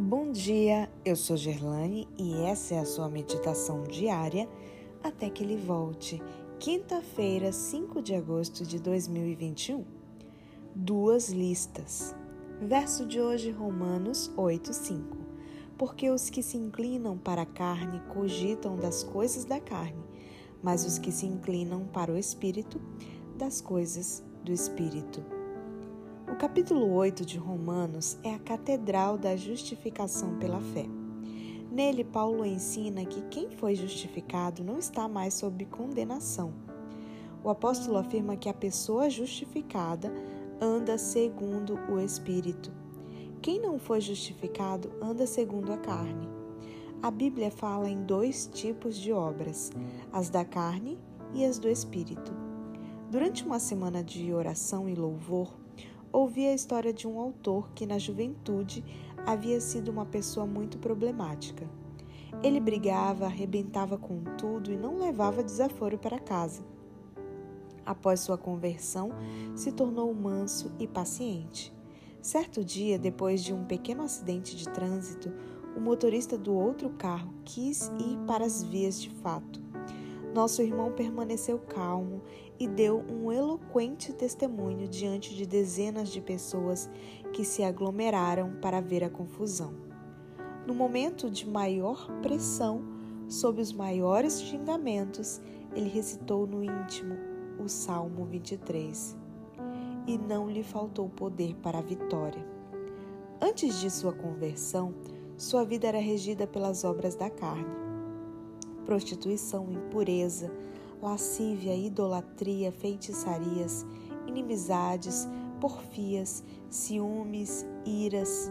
Bom dia, eu sou Gerlane e essa é a sua meditação diária até que ele volte. Quinta-feira, 5 de agosto de 2021. Duas listas. Verso de hoje, Romanos 8:5. Porque os que se inclinam para a carne cogitam das coisas da carne, mas os que se inclinam para o espírito, das coisas do espírito. O capítulo 8 de Romanos é a catedral da justificação pela fé. Nele, Paulo ensina que quem foi justificado não está mais sob condenação. O apóstolo afirma que a pessoa justificada anda segundo o Espírito. Quem não foi justificado anda segundo a carne. A Bíblia fala em dois tipos de obras: as da carne e as do Espírito. Durante uma semana de oração e louvor, ouvi a história de um autor que, na juventude, havia sido uma pessoa muito problemática. Ele brigava, arrebentava com tudo e não levava desaforo para casa. Após sua conversão, se tornou manso e paciente. Certo dia, depois de um pequeno acidente de trânsito, o motorista do outro carro quis ir para as vias de fato. Nosso irmão permaneceu calmo e deu um eloquente testemunho diante de dezenas de pessoas que se aglomeraram para ver a confusão. No momento de maior pressão, sob os maiores xingamentos, ele recitou no íntimo o Salmo 23. E não lhe faltou poder para a vitória. Antes de sua conversão, sua vida era regida pelas obras da carne: prostituição, impureza, lascívia, idolatria, feitiçarias, inimizades, porfias, ciúmes, iras,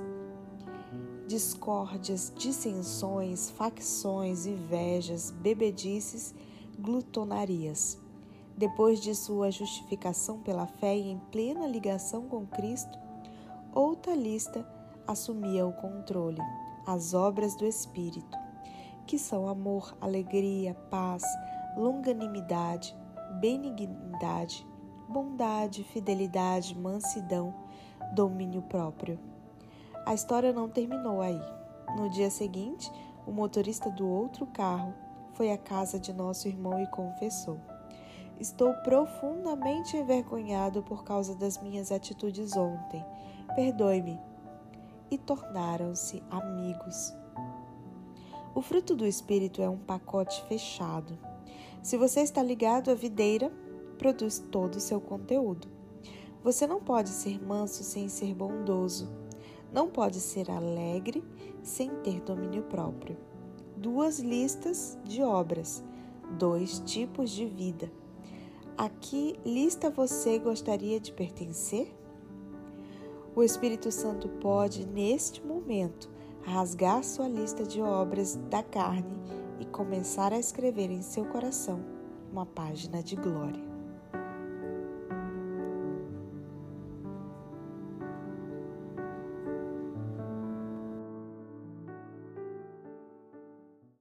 discórdias, dissensões, facções, invejas, bebedices, glutonarias. Depois de sua justificação pela fé e em plena ligação com Cristo, outra lista assumia o controle, as obras do Espírito, que são amor, alegria, paz, longanimidade, benignidade, bondade, fidelidade, mansidão, domínio próprio. A história não terminou aí. No dia seguinte, o motorista do outro carro foi à casa de nosso irmão e confessou: Estou profundamente envergonhado por causa das minhas atitudes ontem. Perdoe-me. E tornaram-se amigos. O fruto do Espírito é um pacote fechado. Se você está ligado à videira, produz todo o seu conteúdo. Você não pode ser manso sem ser bondoso. Não pode ser alegre sem ter domínio próprio. Duas listas de obras, dois tipos de vida. A que lista você gostaria de pertencer? O Espírito Santo pode, neste momento, rasgar sua lista de obras da carne e começar a escrever em seu coração uma página de glória.